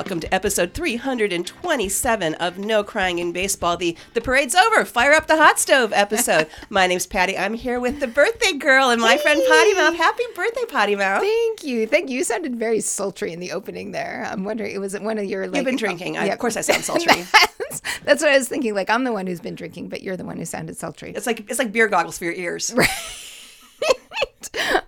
Welcome to episode 327 of No Crying in Baseball, the The Parade's Over, Fire Up the Hot Stove episode. my name's Patti. I'm here with the birthday girl and my friend Potty Mouth. Happy birthday, Potty Mouth. Thank you. Thank you. You sounded very sultry in the opening there. I'm wondering, it was one of your like. You've been uh, drinking. I, Of course, I sound sultry. that's, that's what I was thinking. Like, I'm the one who's been drinking, but you're the one who sounded sultry. it's like it's like beer goggles for your ears. Right.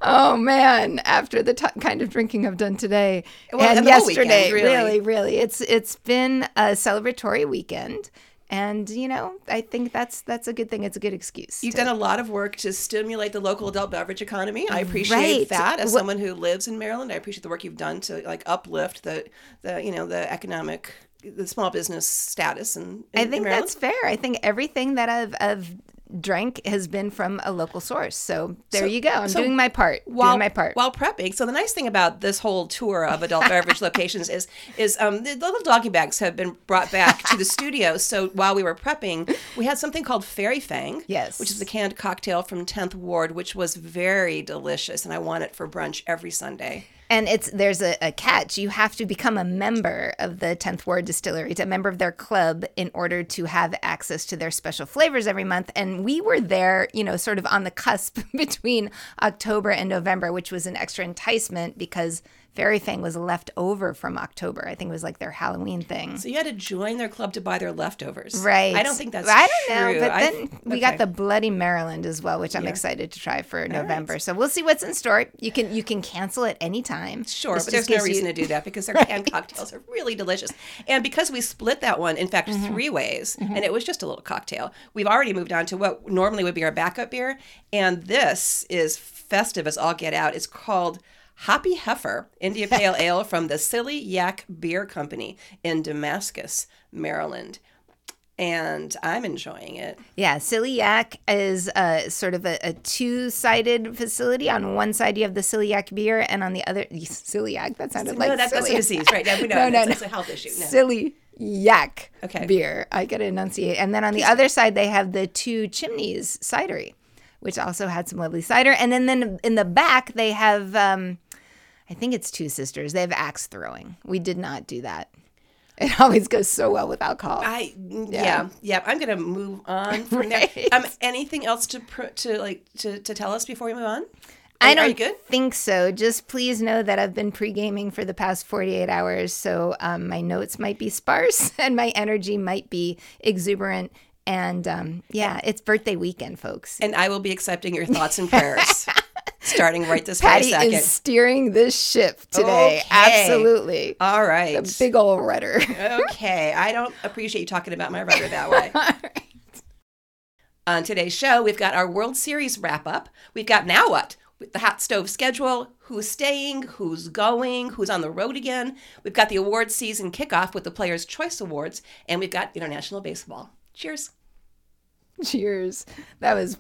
Oh man! After the t- kind of drinking I've done today Well, and yesterday, weekend, really. really, really, it's it's been a celebratory weekend, and you know, I think that's that's a good thing. It's a good excuse. You've to- done a lot of work to stimulate the local adult beverage economy. I appreciate Right. that. As someone who lives in Maryland, I appreciate the work you've done to like uplift the the you know the economic the small business status and I think that's fair. I think everything that I've I've drank has been from a local source. So there So- you go. I'm so doing my part. while doing my part. while prepping. So the nice thing about this whole tour of adult beverage locations is is um, the little doggy bags have been brought back to the studio. So while we were prepping, we had something called Fairy Fang, Yes. which is a canned cocktail from 10th Ward, which was very delicious, and I want it for brunch every Sunday. And it's there's a, a catch. You have to become a member of the 10th Ward Distillery, a member of their club, in order to have access to their special flavors every month. And we were there, you know, sort of on the cusp between October and November, which was an extra enticement because Fairy Fang was left over from October. I think it was like their Halloween thing. So you had to join their club to buy their leftovers, Right. I don't think that's. I don't know, true. but then we got the Bloody Maryland as well, which I'm excited to try for November. So we'll see what's in store. You can you can cancel at any time. Sure, This but there's no gives you- reason to do that because their canned cocktails are really delicious. And because we split that one, in fact, Mm-hmm. three ways, and it was just a little cocktail, we've already moved on to what normally would be our backup beer. And this is festive as all get out. It's called Hoppy Heifer India Pale Ale from the Silly Yak Beer Company in Damascus, Maryland. And I'm enjoying it. Yeah, Silly Yak is uh, sort of a, a two-sided facility. On one side, you have the Silly Yak beer, and on the other, Silly Yak. That sounded like no, that, that's a silly. disease, right? Yeah, we know. No, no, that's, no. that's a health issue. No. Silly Yak Okay. beer. I got to enunciate. And then on the other side, they have the Two Chimneys Cidery, which also had some lovely cider. And then, then in the back, they have, um, I think it's Two Sisters. They have axe throwing. We did not do that. It always goes so well with alcohol. I yeah yeah. I'm gonna move on from there. Um, anything else to pr- to like to, to tell us before we move on? I don't Are you good? think so. Just please know that I've been pre gaming for the past 48 hours. So um, my notes might be sparse and my energy might be exuberant. And um, yeah, it's birthday weekend, folks. And I will be accepting your thoughts and prayers, starting right this very Patti second. is steering this ship today. Okay. Absolutely. All right. A big old rudder. okay. I don't appreciate you talking about my rudder that way. On today's show, we've got our World Series wrap up. We've got now what? With the hot stove schedule, who's staying, who's going, who's on the road again. We've got the awards season kickoff with the Players' Choice Awards, and we've got international baseball. Cheers. Cheers. That was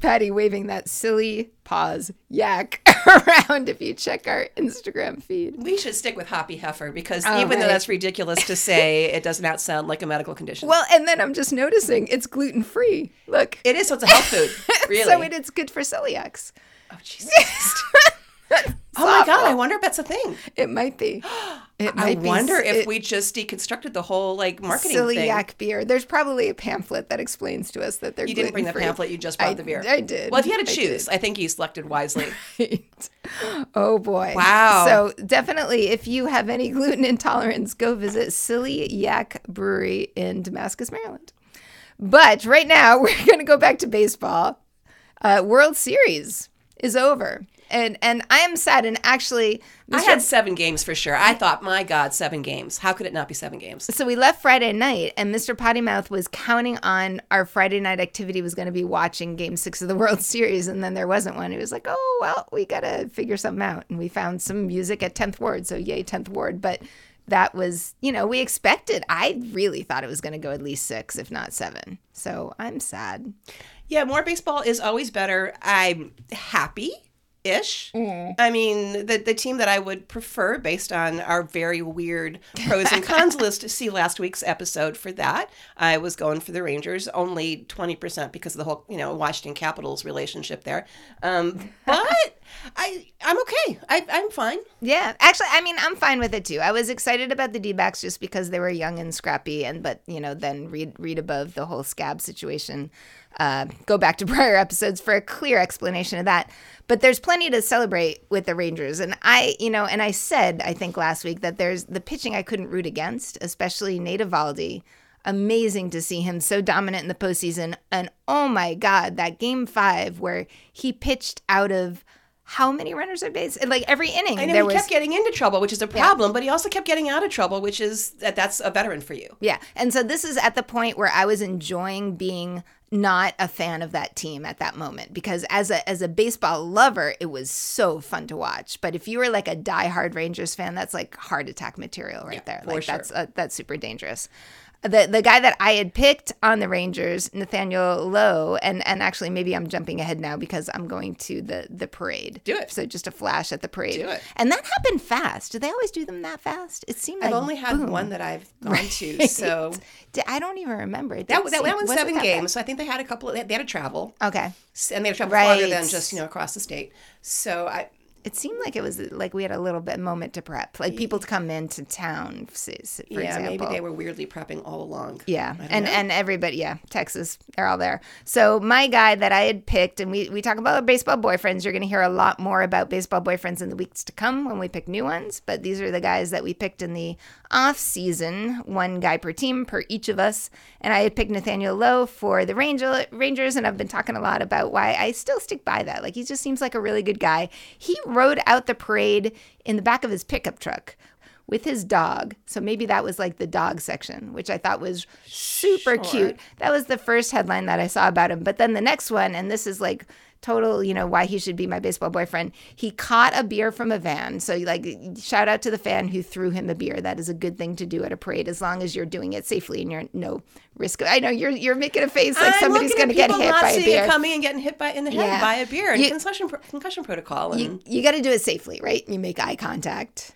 Patti waving that silly pause yak around if you check our Instagram feed. We should stick with Hoppy Heifer because Oh, even though that's ridiculous to say, it does not sound like a medical condition. Well, and then I'm just noticing it's gluten free. Look. it is, so it's a health food. Really? So it is good for celiacs. oh, Jesus. oh my God, I wonder if that's a thing. It might be. It I be wonder if it- we just deconstructed the whole like marketing thing. celiac beer. There's probably a pamphlet that explains to us that they're You didn't bring the gluten-free. pamphlet, you just brought I- the beer. I did. Well, if you had to choose, did. I think you selected wisely. oh boy. Wow. So definitely, if you have any gluten intolerance, go visit Silly Yak Brewery in Damascus, Maryland. But right now, we're going to go back to baseball. Uh, World Series is over. And and I am sad. And actually, I had seven games for sure. I thought, my God, seven games. How could it not be seven games? So we left Friday night, and Mr. Pottymouth was counting on our Friday night activity was going to be watching Game Six of the World Series, and then there wasn't one. He was like, "Oh well, we got to figure something out," and we found some music at Tenth Ward, so yay Tenth Ward. But that was, you know, we expected. I really thought it was going to go at least six, if not seven. So I'm sad. Yeah, more baseball is always better. I'm happy. Ish. I mean, the the team that I would prefer, based on our very weird pros and cons list, see last week's episode for that. I was going for the Rangers, only twenty percent because of the whole, you know, Washington Capitals relationship there. Um, but I I'm okay. I I'm fine. Yeah, actually, I mean, I'm fine with it too. I was excited about the D-backs just because they were young and scrappy, and but you know, then read read above the whole scab situation. Uh, go back to prior episodes for a clear explanation of that. But there's plenty to celebrate with the Rangers, and I, you know, and I said I think last week that there's the pitching I couldn't root against, especially Nate Eovaldi. Amazing to see him so dominant in the postseason, and oh my God, that Game Five where he pitched out of how many runners on base? Like every inning, I know there he was kept getting into trouble, which is a problem, but he also kept getting out of trouble, which is that that's a veteran for you. Yeah. And so this is at the point where I was enjoying being not a fan of that team at that moment because as a as a baseball lover, it was so fun to watch. But if you were like a diehard Rangers fan, that's like heart attack material right there. for Like sure. that's uh, that's super dangerous. The the guy that I had picked on the Rangers, Nathaniel Lowe, and and actually maybe I'm jumping ahead now because I'm going to the the parade. Do it. So just a flash at the parade. Do it. And that happened fast. Do they always do them that fast? It seemed like I've only had boom. one that I've gone to, so I don't even remember. It that that, that seven that games. So I think they had a couple. They had to travel. Okay. and they had to travel Right. farther than just you know across the state. So I It seemed like it was like we had a little bit moment to prep, like people to come into town, for yeah example. maybe they were weirdly prepping all along. Yeah, and know. and everybody, yeah, Texas, they're all there. So my guy that I had picked, and we we talk about baseball boyfriends. You're going to hear a lot more about baseball boyfriends in the weeks to come when we pick new ones. But these are the guys that we picked in the off season, one guy per team per each of us. And I had picked Nathaniel Lowe for the Ranger, Rangers, and I've been talking a lot about why I still stick by that. Like he just seems like a really good guy. He rode out the parade in the back of his pickup truck with his dog. So maybe that was like the dog section, which I thought was super cute. That was the first headline that I saw about him. But then the next one, and this is like total, you know, why he should be my baseball boyfriend. He caught a beer from a van. So like shout out to the fan who threw him a beer. That is a good thing to do at a parade as long as you're doing it safely and you're no risk. I know you're you're making a face like I'm somebody's going to get hit not by a beer. coming and getting hit by in the head Yeah. by a beer You- concussion concussion protocol. And You, you got to do it safely, right? You make eye contact.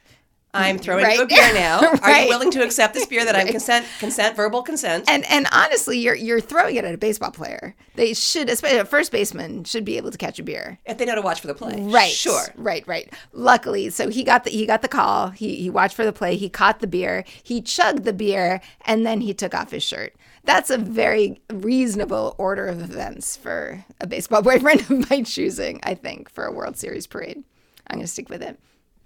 I'm throwing Right. you a beer now. Are you willing to accept this beer that I'm consent consent verbal consent? And and honestly, you're you're throwing it at a baseball player. They should, especially a first baseman, should be able to catch a beer. if they know to watch for the play, Right. Sure. Right. Right. Luckily, so he got the he got the call. He he watched for the play. He caught the beer. He chugged the beer, and then he took off his shirt. That's a very reasonable order of events for a baseball boyfriend of my choosing. I think for a World Series parade. I'm gonna stick with it.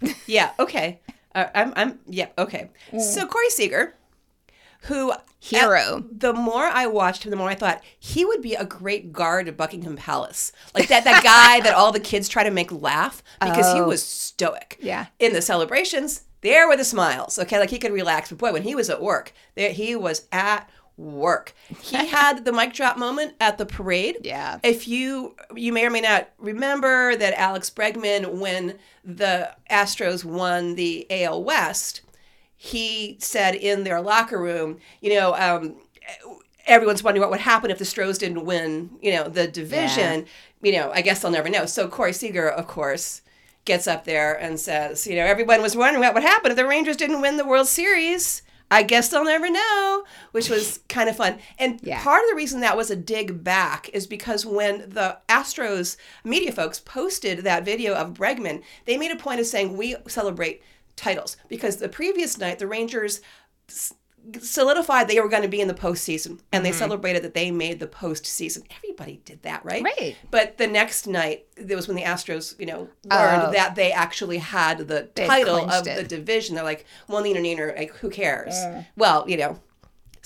Yeah. Okay. Uh, I'm. I'm. Yeah. Okay. So Corey Seager, who Hero. at- the more I watched him, the more I thought he would be a great guard at Buckingham Palace, like that that guy that all the kids try to make laugh because he was stoic. Yeah. In the celebrations, there were the smiles. Okay, like he could relax. But boy, when he was at work, there he was at work. He had the mic drop moment at the parade. Yeah. If you you may or may not remember that Alex Bregman, when the Astros won the AL West, he said in their locker room, you know, um, everyone's wondering what would happen if the Stros didn't win, you know, the division. Yeah. You know, I guess they'll never know. So Corey Seager, of course, gets up there and says, you know, everyone was wondering what would happen if the Rangers didn't win the World Series. I guess they'll never know, which was kind of fun. And Yeah. part of the reason that was a dig back is because when the Astros media folks posted that video of Bregman, they made a point of saying we celebrate titles because the previous night the Rangers solidified they were going to be in the postseason and they mm-hmm. celebrated that they made the postseason. Everybody did that, right? Right. But the next night, it was when the Astros, you know, learned Oh. that they actually had the They title of the division. They're like, well, neener, neener, like, who cares? Well, you know,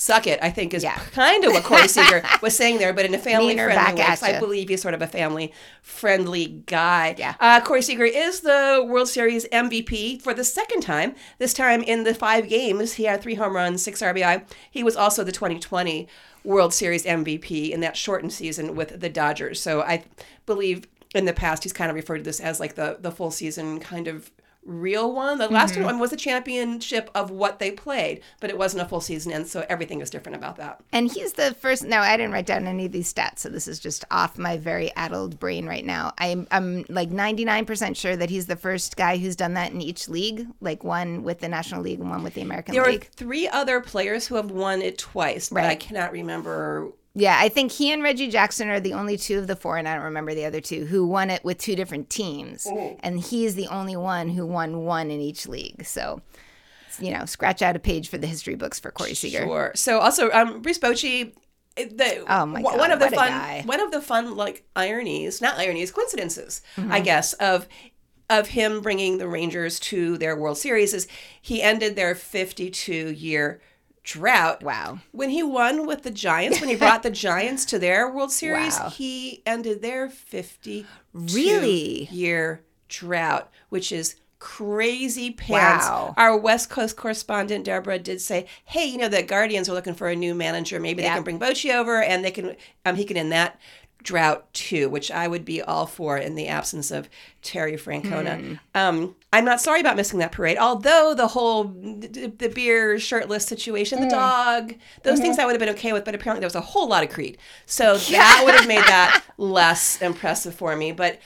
suck it, I think is Yeah. kind of what Corey Seager was saying there, but in a family friendly way. I believe he's sort of a family friendly guy. Yeah. Uh, Corey Seager is the World Series MVP for the second time. This time in the five games, he had three home runs, six RBI. He was also the 2020 World Series MVP in that shortened season with the Dodgers. So I believe in the past he's kind of referred to this as like the the full season kind of real one. The last Mm-hmm. one was a championship of what they played, but it wasn't a full season, and so everything is different about that. And he's the first. No, I didn't write down any of these stats, so this is just off my very addled brain right now. I'm I'm like 99% sure that he's the first guy who's done that in each league, like one with the National League and one with the American There are three other players who have won it twice, but I cannot remember Yeah, I think he and Reggie Jackson are the only two of the four, and I don't remember the other two who won it with two different teams. And he's the only one who won one in each league. So, you know, scratch out a page for the history books for Corey Seager. Sure. So also, um, Bruce Bochy. The, Oh my one- God, one of the fun one of the fun like ironies not ironies coincidences Mm-hmm. i guess of of him bringing the rangers to their world series is he ended their 52 year drought Wow. when he won with the giants when he brought the giants to their world series Wow. he ended their 50 Really? year drought which is crazy pants Wow. our west coast correspondent deborah did say hey you know the guardians are looking for a new manager maybe Yeah. they can bring Bochy over and they can um, he can end that drought too which i would be all for in the absence of terry francona Hmm. um, i'm not sorry about missing that parade although the whole the, beer shirtless situation the dog those Mm-hmm. things i would have been okay with but apparently there was a whole lot of creed so that would have made that less impressive for me but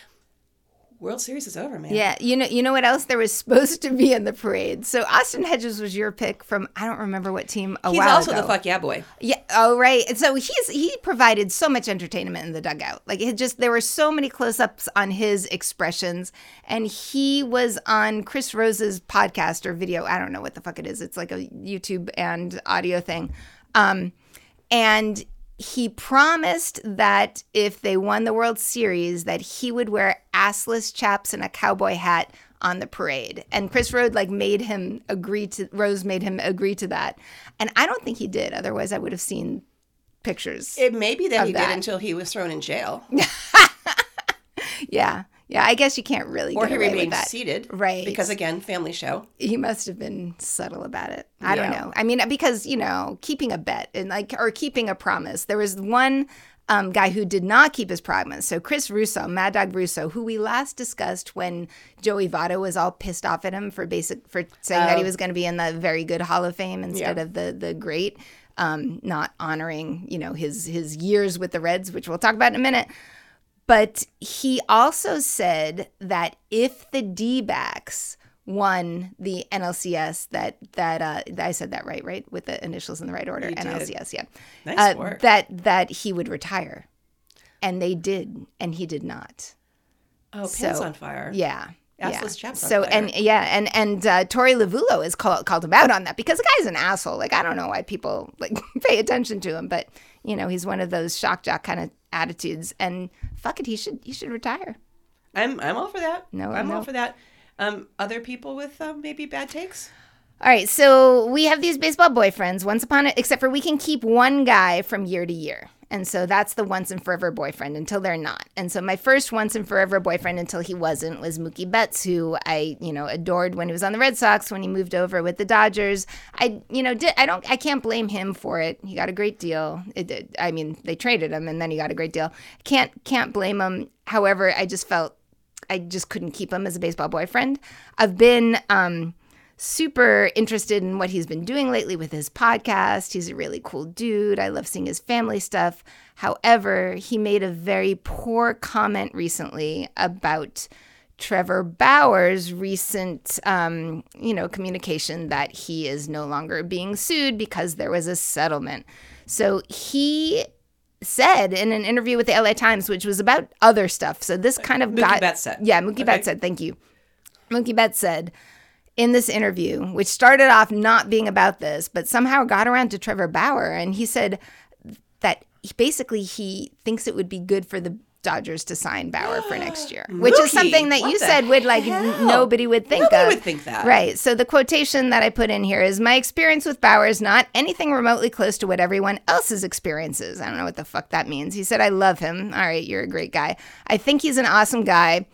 world series is over man Yeah, you know, you know what else there was supposed to be in the parade. So Austin Hedges was your pick from I don't remember what team. A he's while also ago. the fuck yeah boy Yeah. Oh, right. And so he's he provided so much entertainment in the dugout. Like it just there were so many close-ups on his expressions, and he was on Chris Rose's podcast or video. I don't know what the fuck it is. It's like a YouTube and audio thing, um, and he promised that if they won the World Series, that he would wear assless chaps and a cowboy hat on the parade. And Chris Rode like made him agree to Rose made him agree to that. And I don't think he did. Otherwise, I would have seen pictures. it may be that he that. did until he was thrown in jail yeah, yeah. I guess you can't really or get he remained seated Right. because again family show he must have been subtle about it. I don't know. I mean, because you know, keeping a bet and like or keeping a promise. There was one um, guy who did not keep his promise. So Chris Russo, Mad Dog Russo, who we last discussed when Joey Votto was all pissed off at him for basic for saying that he Oh. was going to be in the very good Hall of Fame instead Yeah. of the the great. Um, not honoring, you know, his his years with the Reds, which we'll talk about in a minute. But he also said that if the D backs won the NLCS, that that uh, I said that right, right, with the initials in the right order, You did. NLCS, yeah, Nice uh, work. that that he would retire, and they did, and he did not. oh pants So, on fire Yeah. Yeah. Assless on So and yeah, and and uh, Torey Lovullo has called called him out on that because the guy's an asshole. Like I don't know why people like pay attention to him, but you know he's one of those shock jock kind of attitudes. And fuck it, he should he should retire. I'm I'm all for that. No, I'm no. all for that. Um, other people with um, maybe bad takes. All right, so we have these baseball boyfriends. Once upon a, except for we can keep one guy from year to year, and so that's the once and forever boyfriend until they're not. And so my first once and forever boyfriend until he wasn't was Mookie Betts, who I you know adored when he was on the Red Sox. When he moved over with the Dodgers, I you know did I don't I can't blame him for it. He got a great deal. It, did- I mean they traded him and then he got a great deal. Can't can't blame him. However, I just felt I just couldn't keep him as a baseball boyfriend. I've been um, super interested in what he's been doing lately with his podcast. He's a really cool dude. I love seeing his family stuff. However, he made a very poor comment recently about Trevor Bauer's recent, um, you know, communication that he is no longer being sued because there was a settlement. So he said in an interview with the LA Times, which was about other stuff. So this kind of Mookie got Betts said. yeah, Mookie Okay. Betts said, thank you. Mookie Betts said in this interview, which started off not being about this, but somehow got around to Trevor Bauer, and he said that he, basically he thinks it would be good for the Dodgers to sign Bauer for next year, which is something that what you said would like hell? nobody would think Nobody of. would think that. Right. So the quotation that I put in here is my experience with Bauer is not anything remotely close to what everyone else's experience is. I don't know what the fuck that means. He said, I love him. All right, you're a great guy. I think he's an awesome guy.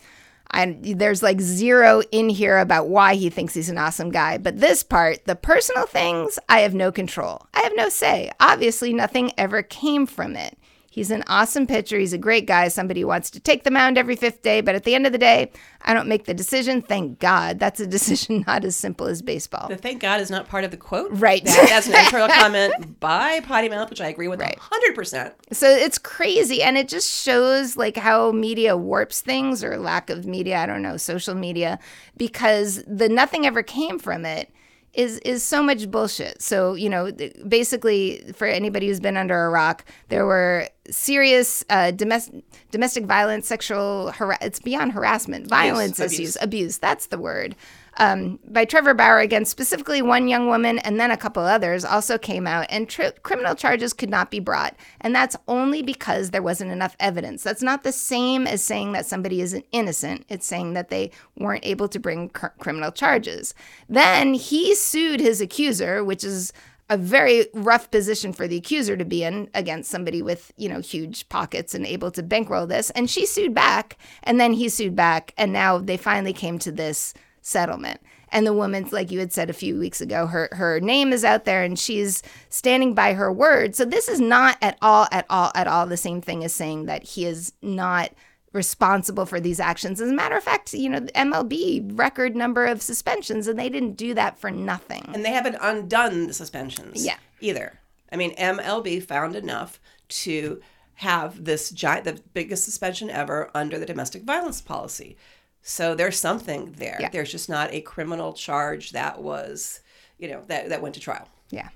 I, there's like zero in here about why he thinks he's an awesome guy. But this part, the personal things, I have no control. I have no say. Obviously, nothing ever came from it. He's an awesome pitcher. He's a great guy, somebody who wants to take the mound every fifth day. But at the end of the day, I don't make the decision. Thank God. That's a decision not as simple as baseball. The thank God is not part of the quote. Right. That- that's an editorial comment by Potty Mouth, which I agree with Right. hundred percent. So it's crazy. And it just shows like how media warps things or lack of media, I don't know, social media, because the nothing ever came from it is is so much bullshit. So you know, basically, for anybody who's been under a rock, there were serious uh, domestic domestic violence, sexual har- it's beyond harassment, violence Abuse, issues, abuse. That's the word um, by Trevor Bauer against specifically one young woman and then a couple others also came out, and tri- criminal charges could not be brought. And that's only because there wasn't enough evidence. That's not the same as saying that somebody isn't innocent, it's saying that they weren't able to bring cr- criminal charges. Then he sued his accuser, which is a very rough position for the accuser to be in against somebody with, you know, huge pockets and able to bankroll this. And she sued back, and then he sued back, and now they finally came to this settlement. And the woman's, like you had said a few weeks ago, her her name is out there and she's standing by her word. So this is not at all, at all, at all the same thing as saying that he is not responsible for these actions. As a matter of fact, you know, MLB record number of suspensions, and they didn't do that for nothing. And they haven't undone the suspensions Yeah. either. I mean, MLB found enough to have this giant, the biggest suspension ever under the domestic violence policy. So there's something there. Yeah. There's just not a criminal charge that was, you know, that, that went to trial. Yeah.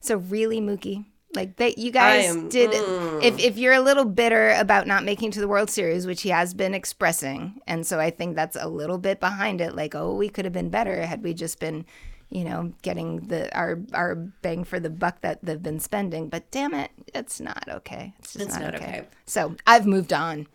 So really, Mookie, like that, you guys am- did. Mm. If if you're a little bitter about not making to the World Series, which he has been expressing, and so I think that's a little bit behind it. Like, oh, we could have been better had we just been, you know, getting the our our bang for the buck that they've been spending. But damn it, it's not okay. It's just It's not, not okay. okay. So I've moved on.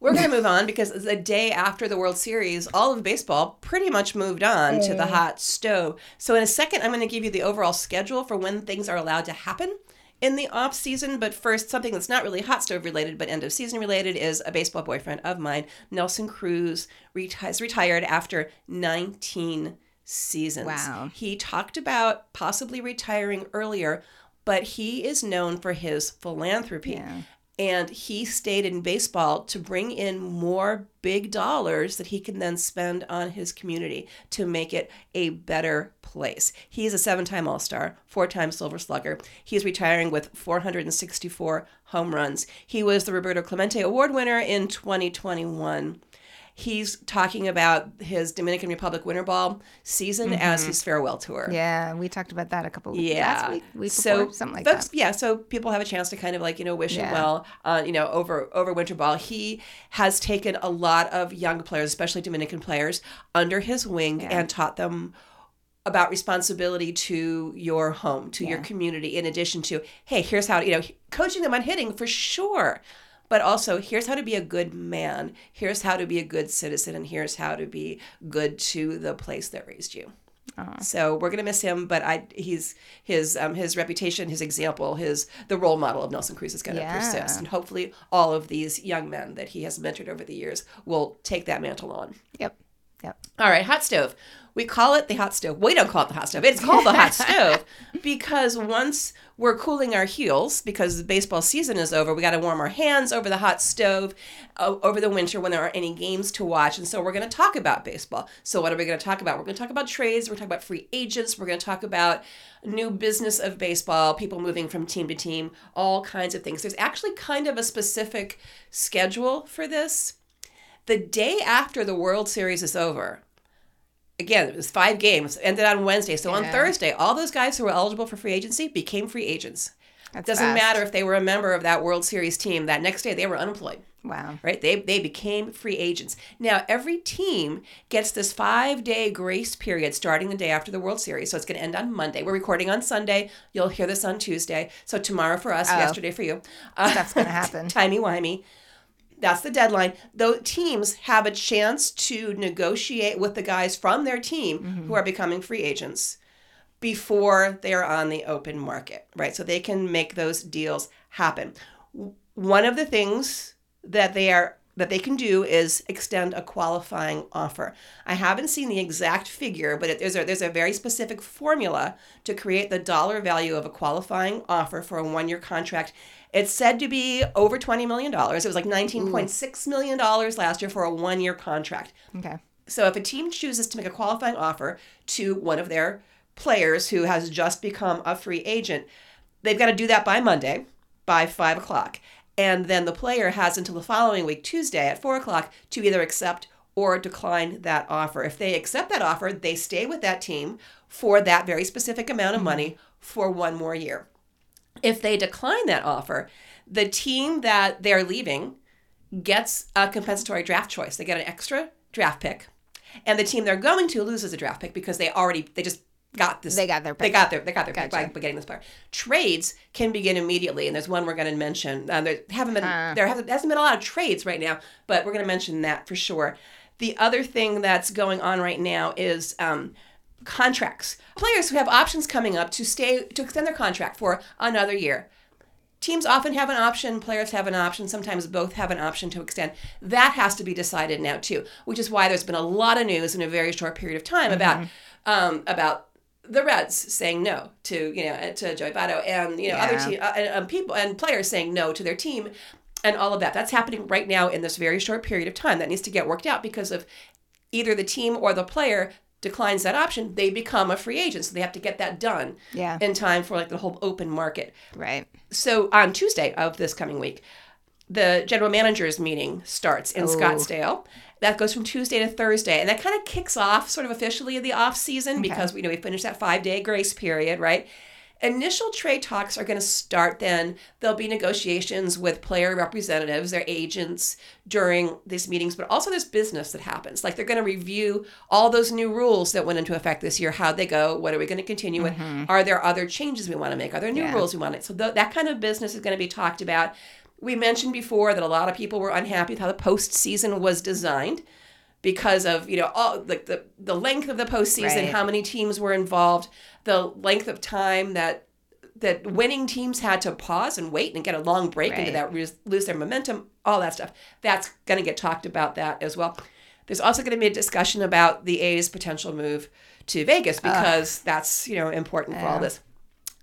We're going to move on because the day after the World Series, all of baseball pretty much moved on to the hot stove. So, in a second, I'm going to give you the overall schedule for when things are allowed to happen in the off season. But first, something that's not really hot stove related, but end of season related is a baseball boyfriend of mine, Nelson Cruz, has retired after 19 seasons. Wow. He talked about possibly retiring earlier, but he is known for his philanthropy. Yeah. And he stayed in baseball to bring in more big dollars that he can then spend on his community to make it a better place. He's a seven time All Star, four time Silver Slugger. He's retiring with 464 home runs. He was the Roberto Clemente Award winner in 2021. He's talking about his Dominican Republic Winter Ball season as his farewell tour. Yeah, we talked about that a couple weeks Yeah. last week, week so before, something like folks, that. Yeah, so people have a chance to kind of like you know wish Yeah. it well, uh, you know, over over winter ball. He has taken a lot of young players, especially Dominican players, under his wing and taught them about responsibility to your home, to your community. In addition to, hey, here's how you know coaching them on hitting for sure. But also, here's how to be a good man. Here's how to be a good citizen, and here's how to be good to the place that raised you. So we're gonna miss him, but I he's his um his reputation, his example, his the role model of Nelson Cruz is gonna Yeah. persist, and hopefully all of these young men that he has mentored over the years will take that mantle on. Yep, yep. All right, hot stove. We call it the hot stove. We don't call it the hot stove. It's called the hot stove because once we're cooling our heels because the baseball season is over, we got to warm our hands over the hot stove uh, over the winter when there aren't any games to watch. And so we're going to talk about baseball. So what are we going to talk about? We're going to talk about trades. We're going to talk about free agents. We're going to talk about new business of baseball, people moving from team to team, all kinds of things. There's actually kind of a specific schedule for this the day after the World Series is over, again, it was five games, ended on Wednesday. So on Thursday, all those guys who were eligible for free agency became free agents. That's Doesn't fast. matter if they were a member of that World Series team. That next day, they were unemployed. Wow. Right? They they became free agents. Now every team gets this five day grace period starting the day after the World Series. So it's going to end on Monday. We're recording on Sunday. You'll hear this on Tuesday. So tomorrow for us, yesterday for you. Uh, That's gonna happen. timey wimey. That's the deadline. Though teams have a chance to negotiate with the guys from their team who mm-hmm. are becoming free agents before they're on the open market, right? So they can make those deals happen. One of the things that they are that they can do is extend a qualifying offer. I haven't seen the exact figure, but it, there's a there's a very specific formula to create the dollar value of a qualifying offer for a one-year contract. It's said to be over twenty million dollars. It was like nineteen point six million dollars last year for a one-year contract. Okay. So if a team chooses to make a qualifying offer to one of their players who has just become a free agent, they've got to do that by Monday, by five o'clock. And then the player has until the following week, Tuesday at four o'clock, to either accept or decline that offer. If they accept that offer, they stay with that team for that very specific amount of mm-hmm. money for one more year. If they decline that offer, the team that they're leaving gets a compensatory draft choice. They get an extra draft pick, and the team they're going to loses a draft pick because they already they just got this. They got their pick. They got their they got their pick by, by getting this player. Trades can begin immediately, and there's one we're going to mention. Um, there haven't been Huh. there hasn't, hasn't been a lot of trades right now, but we're going to mention that for sure. The other thing that's going on right now is um, contracts. Players who have options coming up to stay to extend their contract for another year. Teams often have an option, players have an option, sometimes both have an option to extend. That has to be decided now too, which is why there's been a lot of news in a very short period of time about um, about the Reds saying no to you know to Joey Votto and you know other Yeah. team uh, and, um, people and players saying no to their team and all of that. That's happening right now in this very short period of time. That needs to get worked out because of either the team or the player declines that option, they become a free agent. So they have to get that done Yeah. in time for like the whole open market. Right. So on Tuesday of this coming week, the general managers meeting starts in Oh. Scottsdale. That goes from Tuesday to Thursday, and that kind of kicks off sort of officially the off season because we know we finished that five day grace period, right? Initial trade talks are going to start then. There'll be negotiations with player representatives, their agents during these meetings, but also there's business that happens. Like they're going to review all those new rules that went into effect this year. How'd they go? What are we going to continue with? Mm-hmm. Are there other changes we want to make? Are there new Yeah. rules we want to? So th- that kind of business is going to be talked about. We mentioned before that a lot of people were unhappy with how the postseason was designed because of you know all like the the length of the postseason, Right. how many teams were involved, the length of time that that winning teams had to pause and wait and get a long break into that lose, their momentum, all that stuff. That's going to get talked about that as well. There's also going to be a discussion about the A's potential move to Vegas because that's you know important for all this.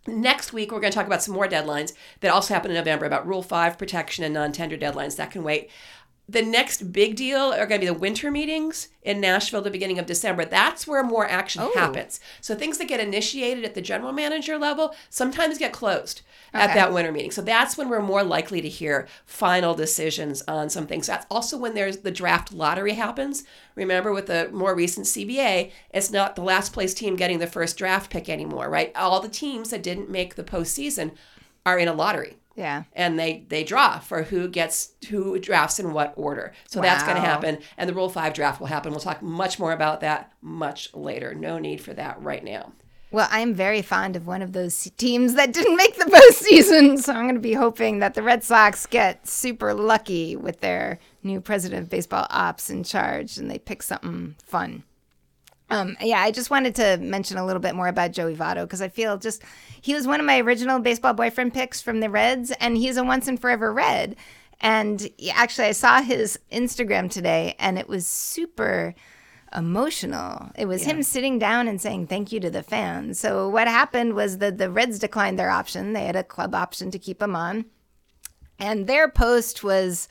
Next week, we're going to talk about some more deadlines that also happen in November about Rule 5 protection and non tender deadlines. That can wait. The next big deal are going to be the winter meetings in Nashville, the beginning of December. That's where more action Oh. happens. So things that get initiated at the general manager level sometimes get closed at that winter meeting. So that's when we're more likely to hear final decisions on some things. That's also when there's the draft lottery happens. Remember, with the more recent CBA, it's not the last place team getting the first draft pick anymore, right? All the teams that didn't make the postseason are in a lottery Yeah. and they they draw for who gets who drafts in what order. So that's going to happen, and the Rule Five draft will happen. We'll talk much more about that much later. No need for that right now. Well, I'm very fond of one of those teams that didn't make the postseason, so I'm going to be hoping that the Red Sox get super lucky with their new president of baseball ops in charge, and they pick something fun. Um, yeah, I just wanted to mention a little bit more about Joey Votto because I feel just he was one of my original baseball boyfriend picks from the Reds, and he's a once and forever Red. And yeah, actually, I saw his Instagram today, and it was super emotional. It was him sitting down and saying thank you to the fans. So what happened was that the Reds declined their option. They had a club option to keep him on, and their post was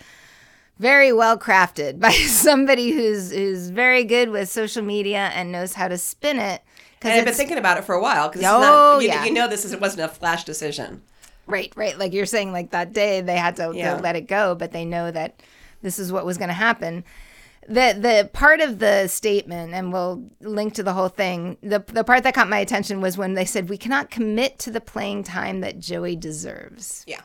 very well crafted by somebody who's who's very good with social media and knows how to spin it. And I've been thinking about it for a while because Oh, you, yeah. you know this is it wasn't a flash decision. Right, right. Like you're saying, like that day they had to, Yeah. let it go, but they know that this is what was going to happen. The the part of the statement, and we'll link to the whole thing. The the part that caught my attention was when they said we cannot commit to the playing time that Joey deserves. Yeah.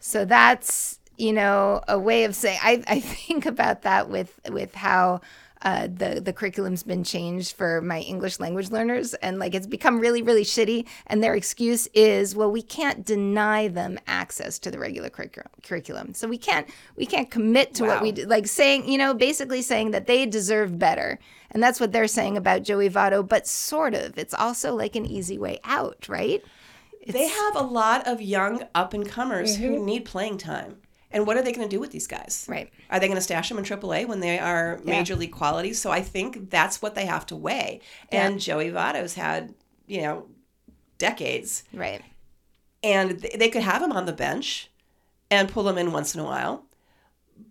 So that's you know a way of saying I, I think about that with with how uh, the the curriculum's been changed for my English language learners. And like it's become really really shitty. And their excuse is well we can't deny them access to the regular curriculum curriculum. So we can't we can't commit to what we do like saying you know basically saying that they deserve better. And that's what they're saying about Joey Votto. But sort of it's also like an easy way out right? They have a lot of young up and comers who need playing time. And what are they going to do with these guys? Right. Are they going to stash them in AAA when they are Yeah. major league quality? So I think that's what they have to weigh. And Joey Votto's had, you know, decades. right And they could have him on the bench and pull him in once in a while.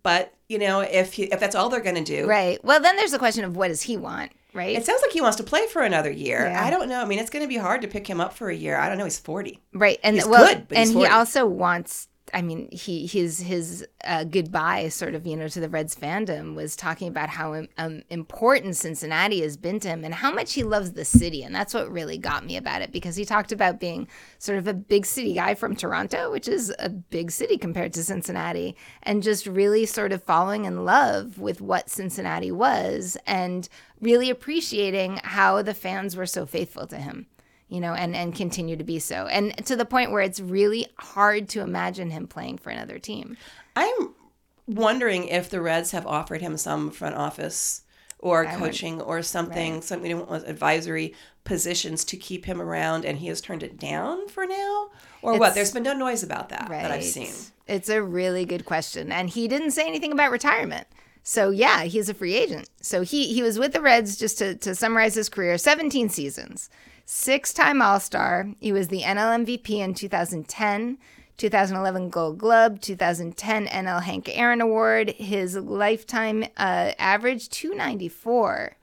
But, you know, if he, if that's all they're going to do, right well then there's the question of what does he want right it sounds like he wants to play for another year. Yeah. I don't know. I mean, it's going to be hard to pick him up for a year. I don't know. He's 40. Right, and He's well, good, but and he's he also wants I mean, he his his uh, goodbye, sort of, you know, to the Reds fandom was talking about how um, important Cincinnati has been to him and how much he loves the city, and that's what really got me about it because he talked about being sort of a big city guy from Toronto, which is a big city compared to Cincinnati, and just really sort of falling in love with what Cincinnati was and really appreciating how the fans were so faithful to him you know, and and continue to be so, and to the point where it's really hard to imagine him playing for another team. I'm wondering if the Reds have offered him some front office or I coaching or something, right. something with advisory positions to keep him around, and he has turned it down for now, or what? There's been no noise about that that I've seen. It's a really good question, and he didn't say anything about retirement. So yeah, he's a free agent. So he he was with the Reds just to to summarize his career, 17 seasons. Six-time All-Star. He was the NL MVP in 2010, 2011 Gold Glove, 2010 NL Hank Aaron Award. His lifetime uh, average 294.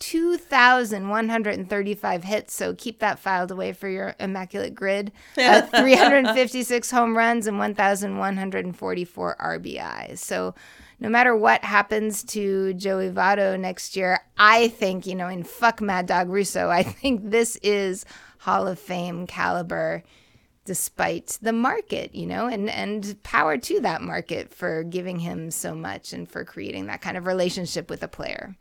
2,135 hits, so keep that filed away for your immaculate grid. Uh, 356 home runs and 1,144 RBIs. So, no matter what happens to Joey Votto next year, I think, you know, in fuck Mad Dog Russo, I think this is Hall of Fame caliber despite the market, you know, and and power to that market for giving him so much and for creating that kind of relationship with a player.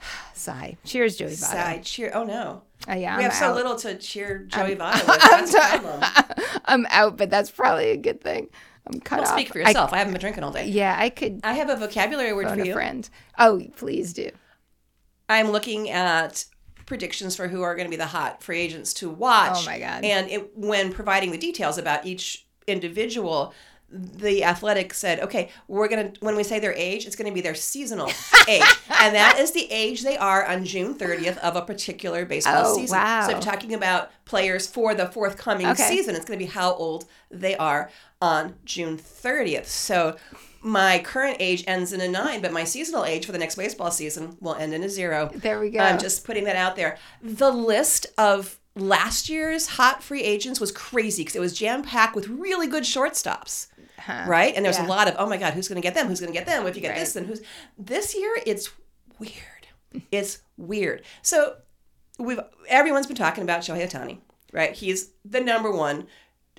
Sigh. Cheers, Joey Votto. Side cheer. Oh no, Uh, yeah, we I'm have so little to cheer Joey Votto with. That's the problem. I'm out, but that's probably a good thing. I'm cut Don't off. speak for yourself. I, haven't been drinking all day. yeah, I could I have a vocabulary word for a you. friend. Oh, please do. I'm looking at predictions for who are going to be the hot free agents to watch. Oh, my God. And it, when providing the details about each individual, the athletic said, okay, we're going to, when we say their age, it's going to be their seasonal age. And that is the age they are on June 30th of a particular baseball Oh, season. wow. So if you're talking about players for the forthcoming Okay. season, it's going to be how old they are on June 30th. So my current age ends in a nine, but my seasonal age for the next baseball season will end in a zero. There we go. I'm just putting that out there. The list of last year's hot free agents was crazy because it was jam packed with really good shortstops. Right? And there's Yeah. a lot of, oh my God, who's going to get them? Who's going to get them? If you get this, then who's. This year, it's weird. It's weird. So we've everyone's been talking about Shohei Otani, right? He's the number one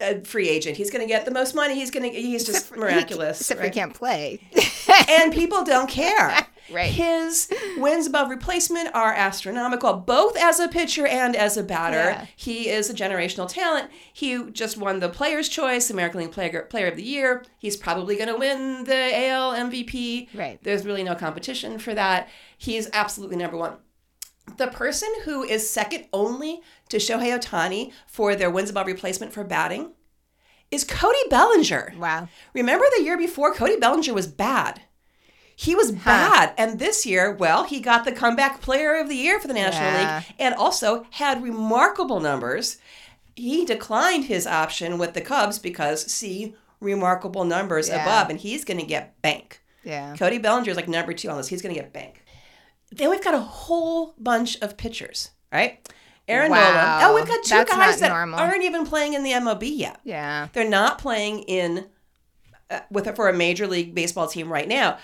uh, free agent. He's going to get the most money. He's going to. He's just miraculous. Except right? we can't play. and people don't care. Right. His wins above replacement are astronomical, both as a pitcher and as a batter. Yeah. He is a generational talent. He just won the Players' Choice, American League Player, Player of the Year. He's probably going to win the AL MVP. Right. There's really no competition for that. He's absolutely number one. The person who is second only to Shohei Ohtani for their wins above replacement for batting is Cody Bellinger. wow. Remember the year before, Cody Bellinger was bad. He was bad. And this year, well, he got the comeback player of the year for the National Yeah. League and also had remarkable numbers. He declined his option with the Cubs because, see, remarkable numbers Yeah. above, and he's going to get bank. Yeah. Cody Bellinger is like number two on this. He's going to get bank. Then we've got a whole bunch of pitchers, right? Aaron Wow. Nola. Oh, we've got two That's guys that normal. aren't even playing in the MLB yet. Yeah. They're not playing in uh, with for a major league baseball team right now.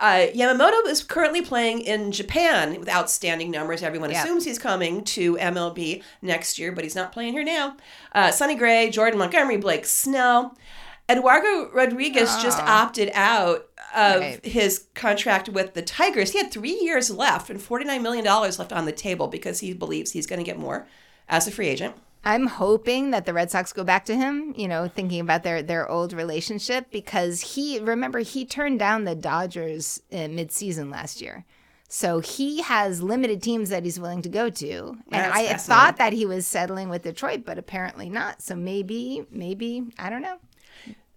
Uh, Yamamoto is currently playing in Japan with outstanding numbers. Everyone Yeah. assumes he's coming to MLB next year, but he's not playing here now. Uh, Sonny Gray, Jordan Montgomery, Blake Snell. Eduardo Rodriguez just opted out of Right. his contract with the Tigers. He had three years left and $49 million left on the table because he believes he's going to get more as a free agent. I'm hoping that the Red Sox go back to him, you know, thinking about their their old relationship because he remember he turned down the Dodgers in midseason last year. So he has limited teams that he's willing to go to. And That's I thought that he was settling with Detroit, but apparently not. So maybe maybe I don't know.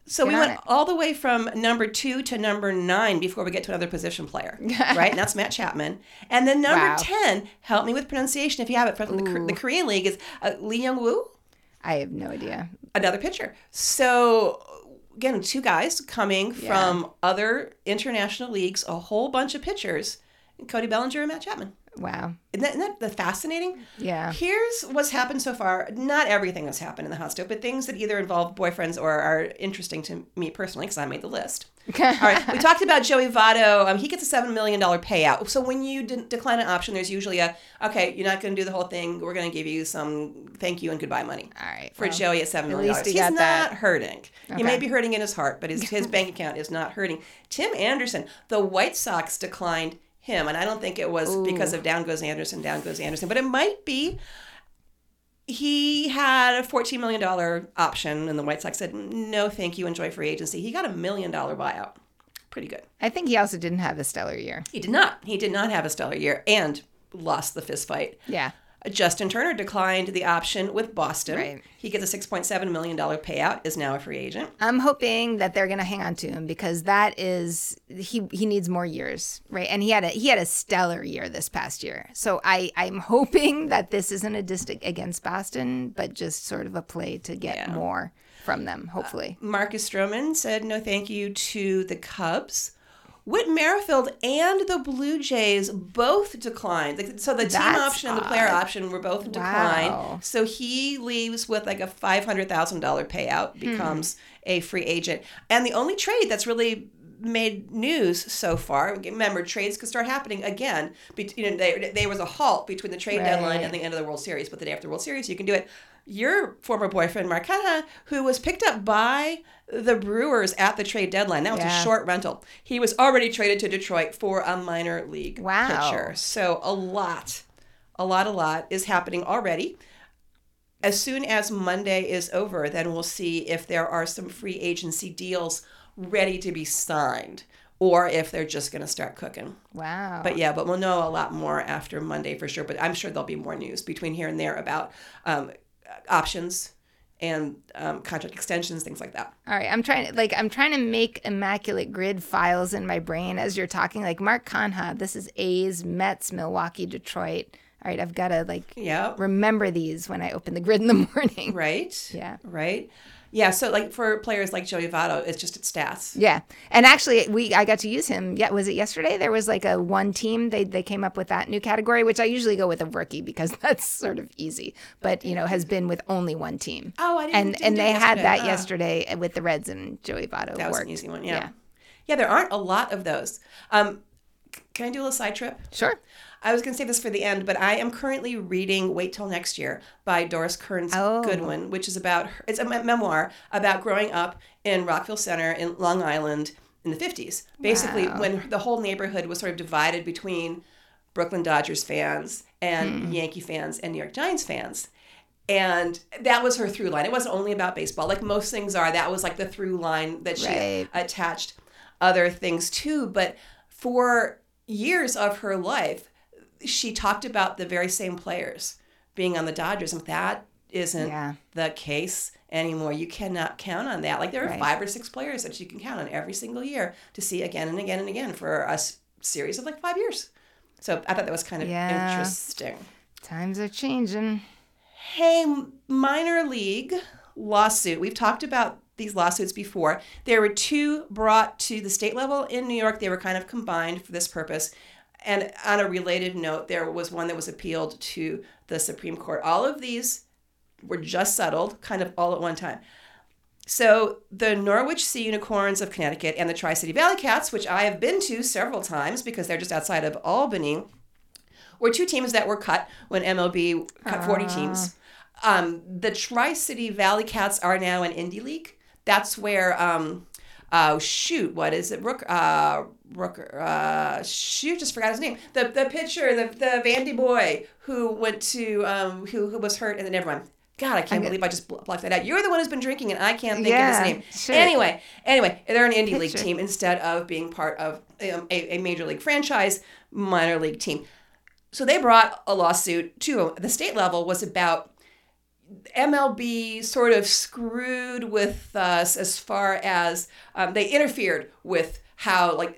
So Get we went it. all the way from number two to number nine before we get to another position player, right? And that's Matt Chapman. And then number Wow. 10, help me with pronunciation if you have it, from the, the Korean League, is uh, Lee Young Woo, I have no idea. another pitcher. So, again, two guys coming from other international leagues, a whole bunch of pitchers Cody Bellinger and Matt Chapman. Wow. Isn't that, isn't that fascinating? Yeah. Here's what's happened so far. Not everything has happened in the hot stove, but things that either involve boyfriends or are interesting to me personally because I made the list. Okay. All right, we talked about Joey Votto. Um, he gets a seven million dollar payout. So when you de- decline an option, there's usually a okay, you're not going to do the whole thing. We're going to give you some thank you and goodbye money. All right. For well, Joey at seven at million least dollars, he he's not that. hurting. He may be hurting in his heart, but his his bank account is not hurting. Tim Anderson, the White Sox declined him, and I don't think it was because of down goes Anderson, down goes Anderson, but it might be. He had a $14 million option, and the White Sox said, no, thank you, enjoy free agency. He got a million dollar buyout. Pretty good. I think he also didn't have a stellar year. He did not. He did not have a stellar year and lost the fist fight. Yeah. Justin Turner declined the option with Boston. Right. He gets a $6.7 million payout, is now a free agent. I'm hoping that they're going to hang on to him because that is he he needs more years, right? And he had a he had a stellar year this past year. So I I'm hoping that this isn't a diss against Boston, but just sort of a play to get Yeah. more from them, hopefully. Uh, Marcus Stroman said no thank you to the Cubs. Whit Merrifield and the Blue Jays both declined. So the team That's option and the player odd. option were both declined. Wow. So he leaves with like a five hundred thousand dollar payout, hmm. becomes a free agent, and the only trade that's really made news so far. Remember, trades could start happening again. Be- You know, they, there was a halt between the trade deadline and the end of the World Series, but the day after the World Series, you can do it. Your former boyfriend, Canha, who was picked up by the Brewers at the trade deadline. That was Yeah. a short rental. He was already traded to Detroit for a minor league Wow. pitcher. So a lot, a lot, a lot is happening already. As soon as Monday is over, then we'll see if there are some free agency deals ready to be signed or if they're just going to start cooking. Wow. But yeah, but we'll know a lot more after Monday for sure. But I'm sure there'll be more news between here and there about um, options and um, contract extensions, things like that. All right, I'm trying to like I'm trying to make immaculate grid files in my brain as you're talking. Like Mark Canha, this is A's, Mets, Milwaukee, Detroit. All right, I've got to like Yeah. remember these when I open the grid in the morning. Right. Yeah. Right. Yeah. So like for players like Joey Votto, it's just its stats. Yeah, and actually, we I got to use him. Yeah, was it yesterday? There was like a one team. They they came up with that new category, which I usually go with a rookie because that's sort of easy. But you know, has been with only one team. Oh, I didn't. and didn't and they had that Ah. yesterday with the Reds and Joey Votto. That was worked. an easy one. Yeah. Yeah. yeah. there aren't a lot of those. Um, can I do a little side trip? Sure. I was going to say this for the end, but I am currently reading Wait Till Next Year by Doris Kearns Oh. Goodwin, which is about, her, it's a memoir about growing up in Rockville Center in Long Island in the 50s. Basically, Wow. when the whole neighborhood was sort of divided between Brooklyn Dodgers fans and Hmm. Yankee fans and New York Giants fans. And that was her through line. It wasn't only about baseball, like most things are. That was like the through line that she Right. attached other things to. But for years of her life, she talked about the very same players being on the Dodgers, and that isn't Yeah. the case anymore. You cannot count on that. Like there are Right. five or six players that you can count on every single year to see again and again and again for a series of like five years. So I thought that was kind of Yeah. interesting. Times are changing. Hey, minor league lawsuit. We've talked about these lawsuits before. There were two brought to the state level in New York. They were kind of combined for this purpose. And on a related note, there was one that was appealed to the Supreme Court. All of these were just settled, kind of all at one time. So the Norwich Sea Unicorns of Connecticut and the Tri City Valley Cats, which I have been to several times because they're just outside of Albany, were two teams that were cut when MLB cut 40 teams. Um, the Tri City Valley Cats are now an indie league. That's where, um, oh shoot, what is it? Rook, uh, Rook, uh, shoot, just forgot his name. The the pitcher, the the Vandy boy who went to, um, who, who was hurt, and then everyone. God, I can't believe I just blocked that out. You're the one who's been drinking, and I can't think Yeah, of his name. sure. Anyway, anyway, they're an indie league team instead of being part of um, a, a major league franchise minor league team. So they brought a lawsuit to the state level was about MLB sort of screwed with us as far as um, they interfered with how like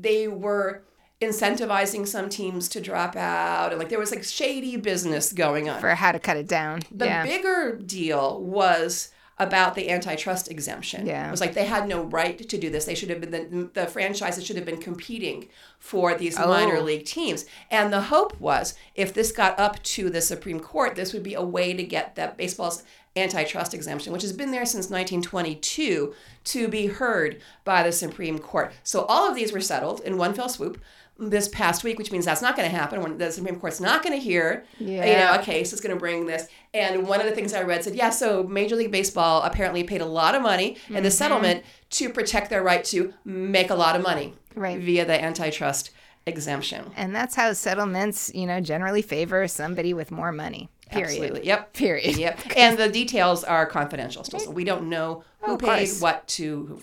they were incentivizing some teams to drop out and like there was like shady business going on. For how to cut it down. The yeah. bigger deal was about the antitrust exemption. Yeah. It was like they had no right to do this. They should have been the, the franchises should have been competing for these oh. minor league teams. And the hope was if this got up to the Supreme Court, this would be a way to get that baseball's antitrust exemption, which has been there since 1922, to be heard by the Supreme Court. So all of these were settled in one fell swoop this past week, which means that's not going to happen. When the Supreme Court's not going to hear, you know, a case that's going to bring this. And one of the things I read said, yeah, so Major League Baseball apparently paid a lot of money in the mm-hmm. settlement to protect their right to make a lot of money Right. via the antitrust exemption. And that's how settlements, you know, generally favor somebody with more money. Period. Absolutely. Yep. Period. Yep. And the details are confidential still. So we don't know oh, who Of paid what to who.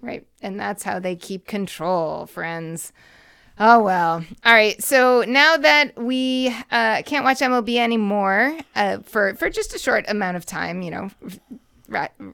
Right. And that's how they keep control, friends. Oh, well. All right. So now that we uh, can't watch MLB anymore uh, for, for just a short amount of time, you know,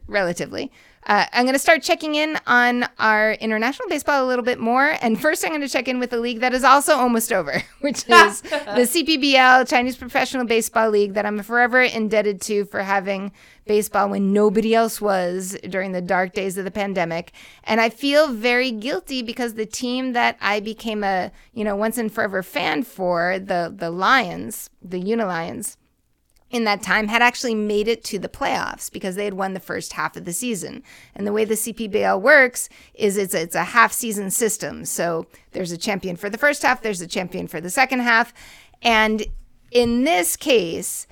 relatively, uh, I'm going to start checking in on our international baseball a little bit more. And first, I'm going to check in with a league that is also almost over, which is the CPBL, Chinese Professional Baseball League, that I'm forever indebted to for having baseball when nobody else was during the dark days of the pandemic. And I feel very guilty because the team that I became a, you know, once and forever fan for, the the Lions, the Unilions, in that time had actually made it to the playoffs because they had won the first half of the season. And the way the CPBL works is it's it's a half season system. So there's a champion for the first half, there's a champion for the second half, and in this case,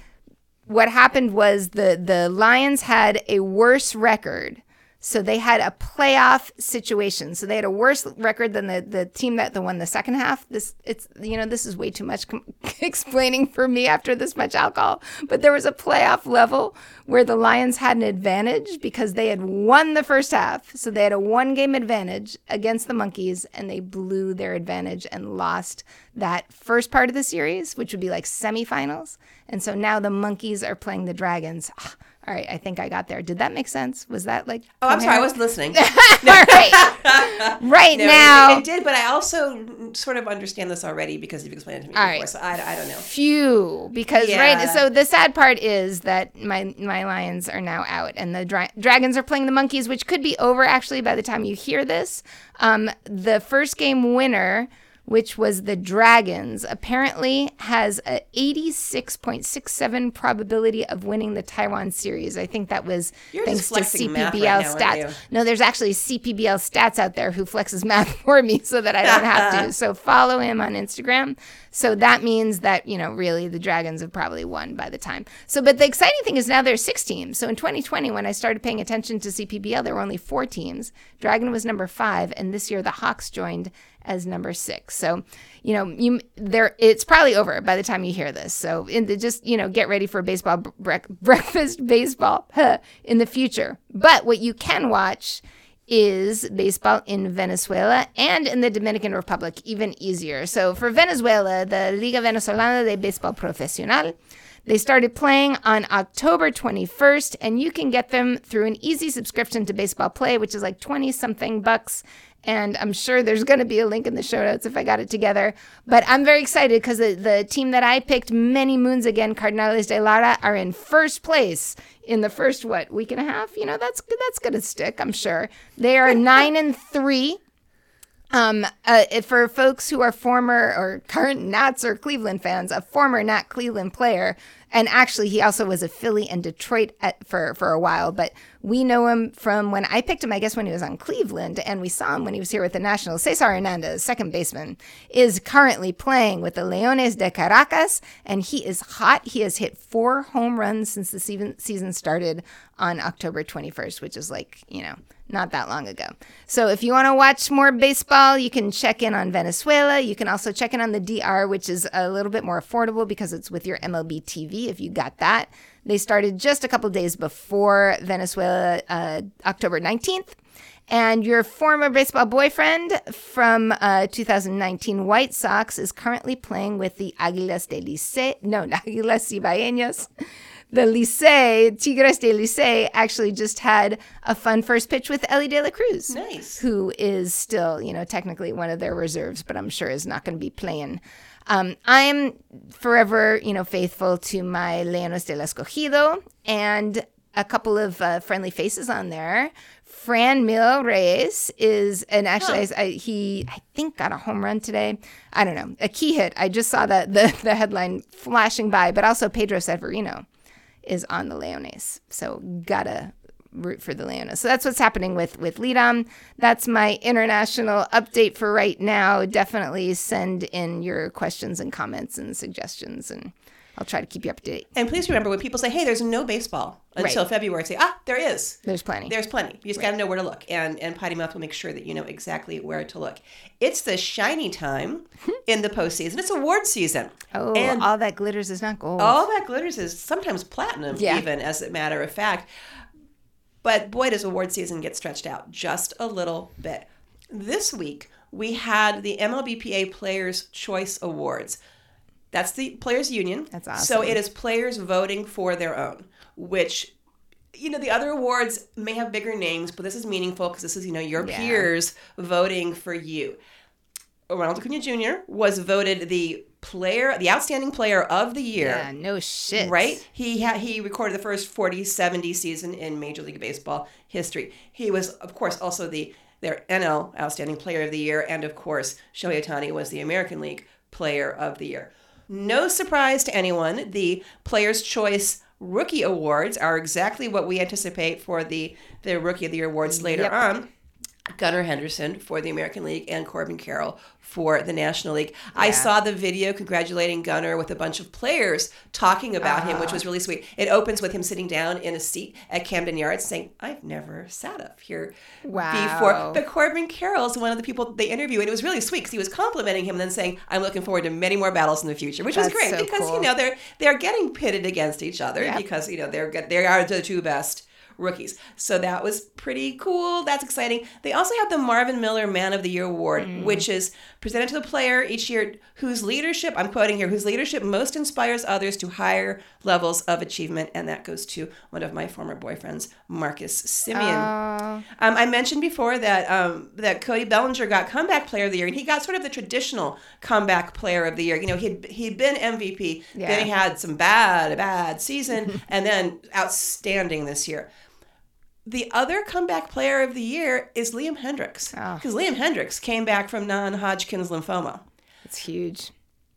what happened was the the Lions had a worse record. So they had a playoff situation. So they had a worse record than the, the team that the won the second half. This it's you know this is way too much com- explaining for me after this much alcohol. But there was a playoff level where the Lions had an advantage because they had won the first half. So they had a one game advantage against the Monkeys and they blew their advantage and lost that first part of the series, which would be like semifinals. And so now the Monkeys are playing the Dragons. Ah, All right, I think I got there. Did that make sense? Was that like Oh, I'm sorry, I coherent? was listening. All right. right No, now. it, did, but I also sort of understand this already because you've explained it to me All before. right. So I, I don't know. Phew, because right. So the sad part is that my my lions are now out, and the dra- dragons are playing the monkeys, which could be over actually by the time you hear this. Um, the first game winner, which was the dragons, apparently has a eighty six point six seven probability of winning the Taiwan series. I think that was You're thanks to CPBL right stats. No, there's actually CPBL stats out there who flexes math for me so that I don't have to. So follow him on Instagram. So that means that, you know, really the Dragons have probably won by the time. So, but the exciting thing is now there's six teams. So in 2020, when I started paying attention to CPBL, there were only four teams. Dragon was number five, and this year the Hawks joined as number six. So, you know, you there it's probably over by the time you hear this. So, in the, just you know, get ready for baseball brec- breakfast baseball huh, in the future. But what you can watch is baseball in Venezuela and in the Dominican Republic, even easier. So for Venezuela, the Liga Venezolana de Béisbol Profesional, they started playing on October 21st, and you can get them through an easy subscription to Baseball Play, which is like 20 something bucks. And I'm sure there's going to be a link in the show notes if I got it together. But I'm very excited because the, the team that I picked many moons again, Cardinales de Lara, are in first place in the first what week and a half. You know that's that's going to stick. I'm sure they are nine and three. Um, uh, for folks who are former or current Nats or Cleveland fans, a former Nat Cleveland player, and actually he also was a Philly and Detroit at, for for a while. But we know him from when I picked him, I guess when he was on Cleveland, and we saw him when he was here with the Nationals. Cesar Hernandez, second baseman, is currently playing with the Leones de Caracas, and he is hot. He has hit four home runs since the season season started on October 21st, which is like you know not that long ago. So if you want to watch more baseball, you can check in on Venezuela. You can also check in on the DR, which is a little bit more affordable because it's with your MLB TV if you got that. They started just a couple days before Venezuela, uh, October 19th. And your former baseball boyfriend from uh, 2019 White Sox is currently playing with the Águilas de Licey. No, not Águilas Cibaeñas. The Licey, Tigres de Licey, actually just had a fun first pitch with Elly De La Cruz. Nice. Who is still, you know, technically one of their reserves, but I'm sure is not going to be playing. Um, I'm forever, you know, faithful to my Leones del Escogido. And a couple of uh, friendly faces on there. Franmil Reyes is, and actually, I, I, he I think got a home run today. I don't know, a key hit. I just saw that the the headline flashing by, but also Pedro Severino is on the Leones, so gotta root for the Leones. So that's what's happening with with Lidom. That's my international update for right now. Definitely send in your questions and comments and suggestions and. I'll try to keep you up to date. And please remember when people say, "Hey, there's no baseball until Right. February," say, "Ah, there is. There's plenty. There's plenty. You just got to know where to look." And and Potty Mouth will make sure that you know exactly where to look. It's the shiny time in the postseason. It's award season. oh, and all that glitters is not gold. all that glitters is sometimes platinum, Yeah. even as a matter of fact. But boy, does award season get stretched out just a little bit. This week, we had the MLBPA Players' Choice Awards. That's the Players' Union. That's awesome. So it is players voting for their own, which, you know, the other awards may have bigger names, but this is meaningful because this is, you know, your Yeah. peers voting for you. Ronald Acuna Jr. was voted the player, the outstanding player of the year. yeah, no shit. Right? He ha- he recorded the first 40-70 season in Major League Baseball history. He was, of course, also the their NL Outstanding Player of the Year, and of course, Shohei Ohtani was the American League Player of the Year. No surprise to anyone, the Players' Choice Rookie Awards are exactly what we anticipate for the the Rookie of the Year awards later Yep. on. Gunnar Henderson for the American League and Corbin Carroll for the National League. I saw the video congratulating Gunnar with a bunch of players talking about him, Ah. which was really sweet. It opens with him sitting down in a seat at Camden Yards saying, I've never sat up here Wow. before. But Corbin Carroll is one of the people they interview, and it was really sweet because he was complimenting him and then saying, I'm looking forward to many more battles in the future, which was great so because, cool. you know, they're they're getting pitted against each other Yep. because, you know, they're they are the two best rookies. So that was pretty cool. That's exciting. They also have the Marvin Miller Man of the Year Award, Mm. which is presented to the player each year whose leadership, I'm quoting here, whose leadership most inspires others to higher levels of achievement. And that goes to one of my former boyfriends, Marcus Semien. Oh, Um, I mentioned before that um, that Cody Bellinger got comeback player of the year, and he got sort of the traditional comeback player of the year. You know, he'd he'd been MVP, Yeah. then he had some bad bad season, and then outstanding this year. The other comeback player of the year is Liam Hendriks, ah. Oh. because Liam Hendriks came back from non-Hodgkin's lymphoma. it's huge.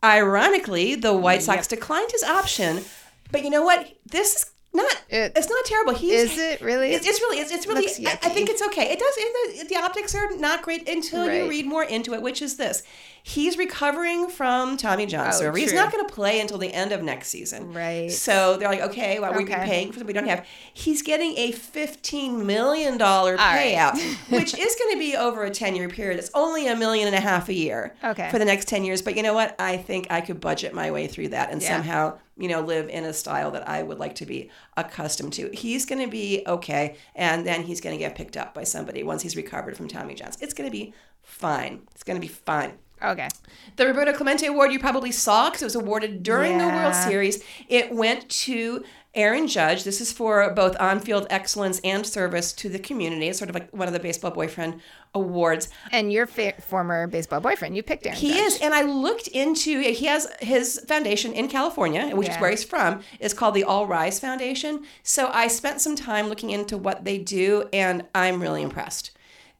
Ironically, the White Sox declined his option, but you know what? This is not. It- it's not terrible. He's Is it really? it's, it's really, it's, it's really. I, I think it's okay. It does. It, the, the optics are not great until you read more into it, which is this: he's recovering from Tommy John Oh, surgery. He's not going to play until the end of next season. Right. So they're like, okay, well, we've been Okay. paying for something we don't have. He's getting a fifteen million dollar right. payout, which is going to be over a ten year period. It's only a million and a half a year. Okay. For the next ten years, but you know what? I think I could budget my way through that and Yeah. somehow you know, live in a style that I would like to be accustomed to. He's going to be okay, and then he's going to get picked up by somebody once he's recovered from Tommy John's. It's going to be fine. It's going to be fine. Okay. The Roberto Clemente Award you probably saw because it was awarded during the World Series. It went to Aaron Judge. This is for both on field excellence and service to the community. It's sort of like one of the Baseball Boyfriend Awards. And your fa- former baseball boyfriend, you picked Aaron. He Judge. is, and I looked into. He has his foundation in California, which is where he's from. Is called the All Rise Foundation. So I spent some time looking into what they do, and I'm really impressed.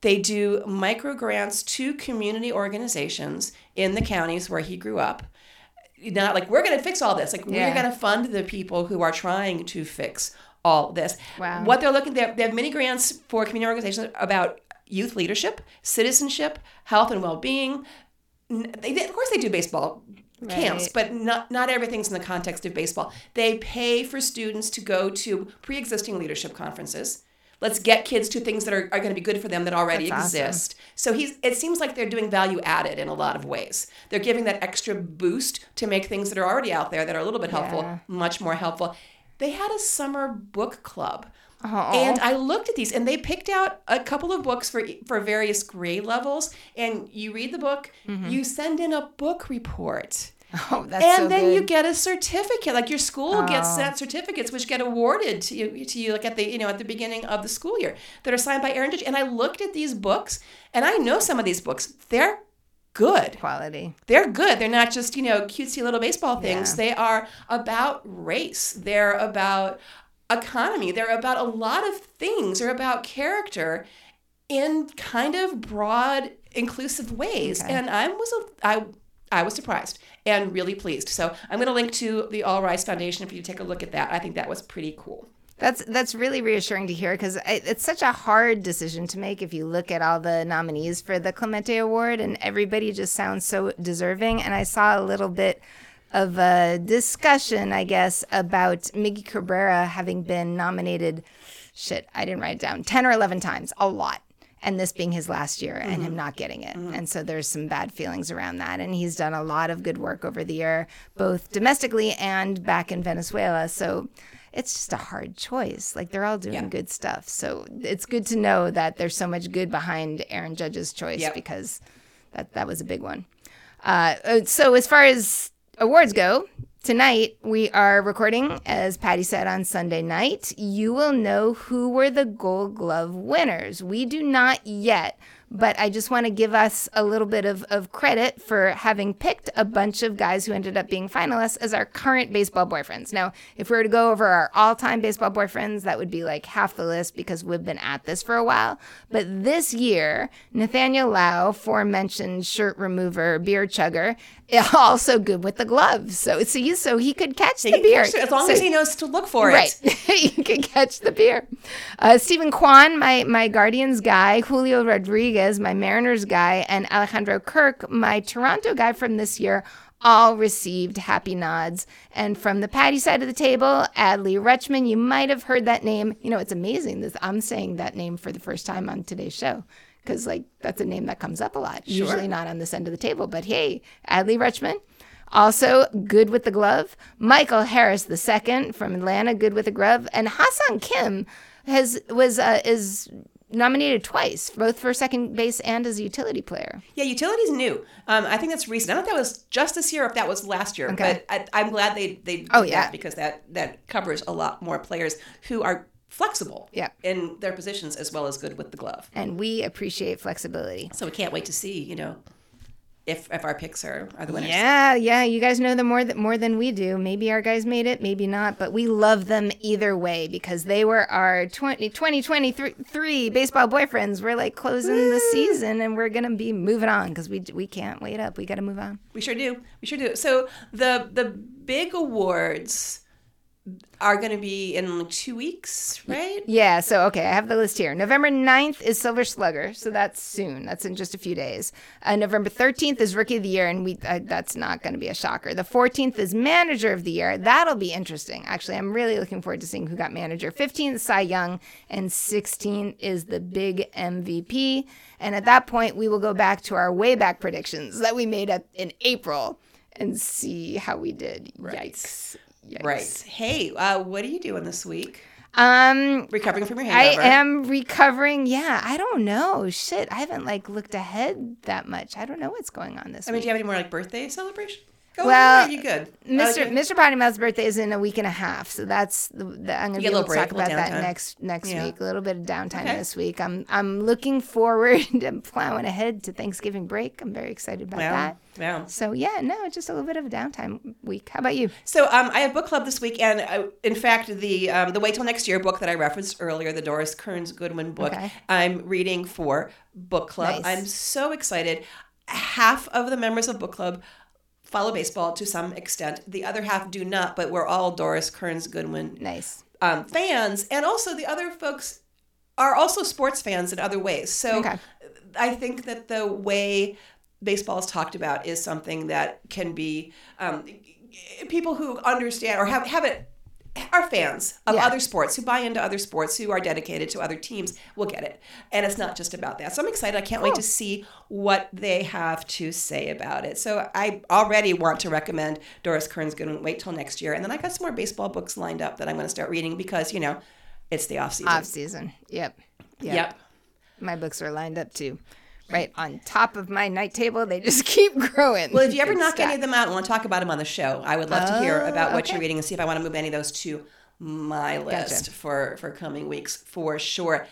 They do micro grants to community organizations in the counties where he grew up. Not like we're going to fix all this. Like we're going to fund the people who are trying to fix all this. Wow. What they're looking, they have, they have many grants for community organizations about youth leadership, citizenship, health and well-being, they, they- of course they do baseball camps but not not everything's in the context of baseball they pay for students to go to pre-existing leadership conferences let's get kids to things that are, are going to be good for them that already That's awesome. exist so he's it seems like they're doing value added in a lot of ways they're giving that extra boost to make things that are already out there that are a little bit helpful Yeah. much more helpful they had a summer book club Oh. and I looked at these, and they picked out a couple of books for for various grade levels. And you read the book, mm-hmm. you send in a book report, Oh, that's and so then good. you get a certificate. Like your school gets Oh. sent certificates, which get awarded to you to you like at the you know at the beginning of the school year that are signed by Aaron Judge. And I looked at these books, and I know some of these books. They're good quality. they're good. They're not just, you know, cutesy little baseball things. Yeah. They are about race. They're about economy. They're about a lot of things. They're about character in kind of broad, inclusive ways. Okay. And I was a, I I was surprised and really pleased. So I'm going to link to the All Rise Foundation for you to take a look at that. I think that was pretty cool. That's that's really reassuring to hear because it's such a hard decision to make if you look at all the nominees for the Clemente Award and everybody just sounds so deserving. And I saw a little bit of a discussion, I guess, about Miggy Cabrera having been nominated. Shit, I didn't write it down. Ten or eleven times, a lot. And this being his last year and him not getting it. And so there's some bad feelings around that. And he's done a lot of good work over the year, both domestically and back in Venezuela. So it's just a hard choice. Like they're all doing Yeah. good stuff. So it's good to know that there's so much good behind Aaron Judge's choice Yep. because that that was a big one. Uh, uh, so as far as awards go, tonight we are recording, as Patti said on Sunday night. You will know who were the Gold Glove winners. We do not yet. But I just want to give us a little bit of, of credit for having picked a bunch of guys who ended up being finalists as our current baseball boyfriends. Now, if we were to go over our all time baseball boyfriends, that would be like half the list because we've been at this for a while. But this year, Nathaniel Lowe, aforementioned shirt remover, beer chugger, also good with the gloves. So, so, so he could catch the He can beer. catch as long So- as he knows to look for Right. it. you can catch the beer. Uh, Steven Kwan, my, my Guardians guy, Julio Rodriguez, my Mariners guy, and Alejandro Kirk, my Toronto guy from this year, all received happy nods. And from the Patti side of the table, Adley Rutschman, you might have heard that name. You know, it's amazing that I'm saying that name for the first time on today's show. Because, like, that's a name that comes up a lot. Usually not on this end of the table. But hey, Adley Rutschman, also, good with the glove. Michael Harris II from Atlanta, good with the glove, and Ha-Seong Kim has was uh, is nominated twice, both for second base and as a utility player. Yeah, utilities new. Um, I think that's recent. I don't know if that was just this year or if that was last year. Okay. But I, I'm glad they they did Oh, yeah. that because that that covers a lot more players who are flexible Yeah. in their positions as well as good with the glove. And we appreciate flexibility. So we can't wait to see, you know, if if our picks are, are the winners. Yeah, yeah, you guys know them more than more than we do. Maybe our guys made it, maybe not, but we love them either way because they were our 20, 2023 baseball boyfriends. We're like closing the season and we're going to be moving on because we we can't wait up. We got to move on. We sure do. We sure do. So the the big awards are going to be in like two weeks, right? Yeah, so okay, I have the list here. November 9th is Silver Slugger, so that's soon. That's in just a few days. Uh, November 13th is Rookie of the Year, and we uh, that's not going to be a shocker. The 14th is Manager of the Year. That'll be interesting. Actually, I'm really looking forward to seeing who got Manager. 15th is Cy Young, and 16th is the big MVP. And at that point, we will go back to our way back predictions that we made at, in April and see how we did. Yikes. Yikes. Right. Hey, uh, what are you doing this week? Um, Recovering from your hangover. I am recovering. Yeah, I don't know. Shit, I haven't like looked ahead that much. I don't know what's going on this I mean, week. do you have any more like birthday celebration? Go Well, you good? Mr. Okay. Mr. Potty Mouth's birthday is in a week and a half, so that's the, the I'm gonna be able to talk about that next next Yeah. week. A little bit of downtime Okay. this week. I'm I'm looking forward to plowing ahead to Thanksgiving break. I'm very excited about that. Wow. So yeah, no, just a little bit of a downtime week. How about you? So um, I have book club this week, and uh, in fact, the um, the Wait Till Next Year book that I referenced earlier, the Doris Kearns Goodwin book, Okay. I'm reading for book club. Nice. I'm so excited. Half of the members of book club follow baseball to some extent. The other half do not, but we're all Doris Kearns Goodwin Nice. um, fans, and also the other folks are also sports fans in other ways. So Okay. I think that the way baseball is talked about is something that can be um, people who understand or have have it are fans of Yeah. other sports who buy into other sports who are dedicated to other teams will get it and it's not just about that so i'm excited i can't wait to see what they have to say about it so i already want to recommend doris kearns goodwin wait till next year and then i got some more baseball books lined up that i'm going to start reading because you know it's the off season Off season. Yep. Yep. yep My books are lined up too. Right on top of my night table. They just keep growing. Well, if you ever knock any of them out and want to talk about them on the show, I would love to hear Oh, about what okay. you're reading and see if I want to move any of those to my list for for coming weeks for sure.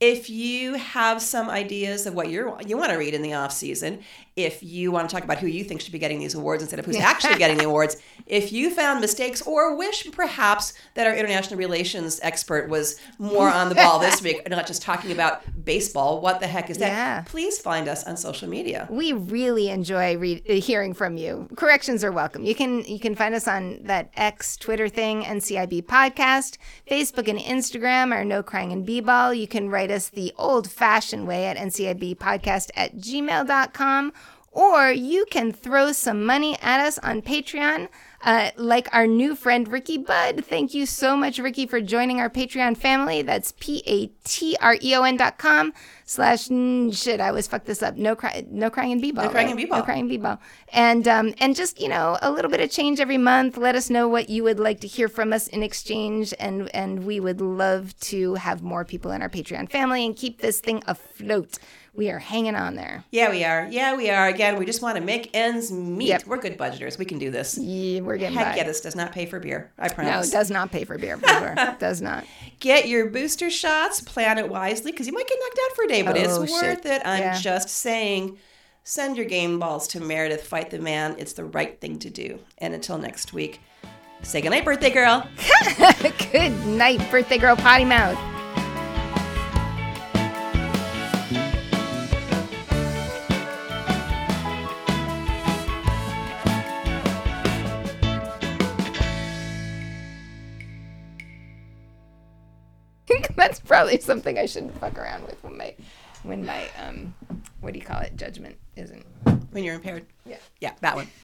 If you have some ideas of what you're you want to read in the off season, if you want to talk about who you think should be getting these awards instead of who's actually getting the awards, if you found mistakes or wish perhaps that our international relations expert was more on the ball this week, not just talking about baseball, what the heck is that? Yeah. Please find us on social media. We really enjoy re- uh, hearing from you. Corrections are welcome. You can you can find us on that X Twitter thing, NCIB podcast, Facebook and Instagram are No Crying and B-Ball. You can write us the old-fashioned way at ncibpodcast at gmail.com or you can throw some money at us on Patreon. Uh, like our new friend Ricky Budd. Thank you so much, Ricky, for joining our Patreon family. That's P A T R E O N dot com slash mm, shit. I always fuck this up. No cry, no crying in b-ball. No crying right? in b-ball. No crying in b-ball. And um, and just you know a little bit of change every month. Let us know what you would like to hear from us in exchange, and and we would love to have more people in our Patreon family and keep this thing afloat. We are hanging on there. Yeah, we are. Yeah, we are. Again, we just want to make ends meet. Yep. We're good budgeters. We can do this. Yeah, we're getting Heck by. yeah, this does not pay for beer. I promise. no, it does not pay for beer. For sure. does not. Get your booster shots, plan it wisely, because you might get knocked out for a but it's Oh, worth shit. it. I'm Yeah. just saying, send your game balls to Meredith, fight the man. It's the right thing to do. And until next week, say goodnight, birthday girl. Good night, birthday girl potty mouth. That's probably something I shouldn't fuck around with when my when my um what do you call it judgment isn't. When you're impaired. Yeah. Yeah, that one.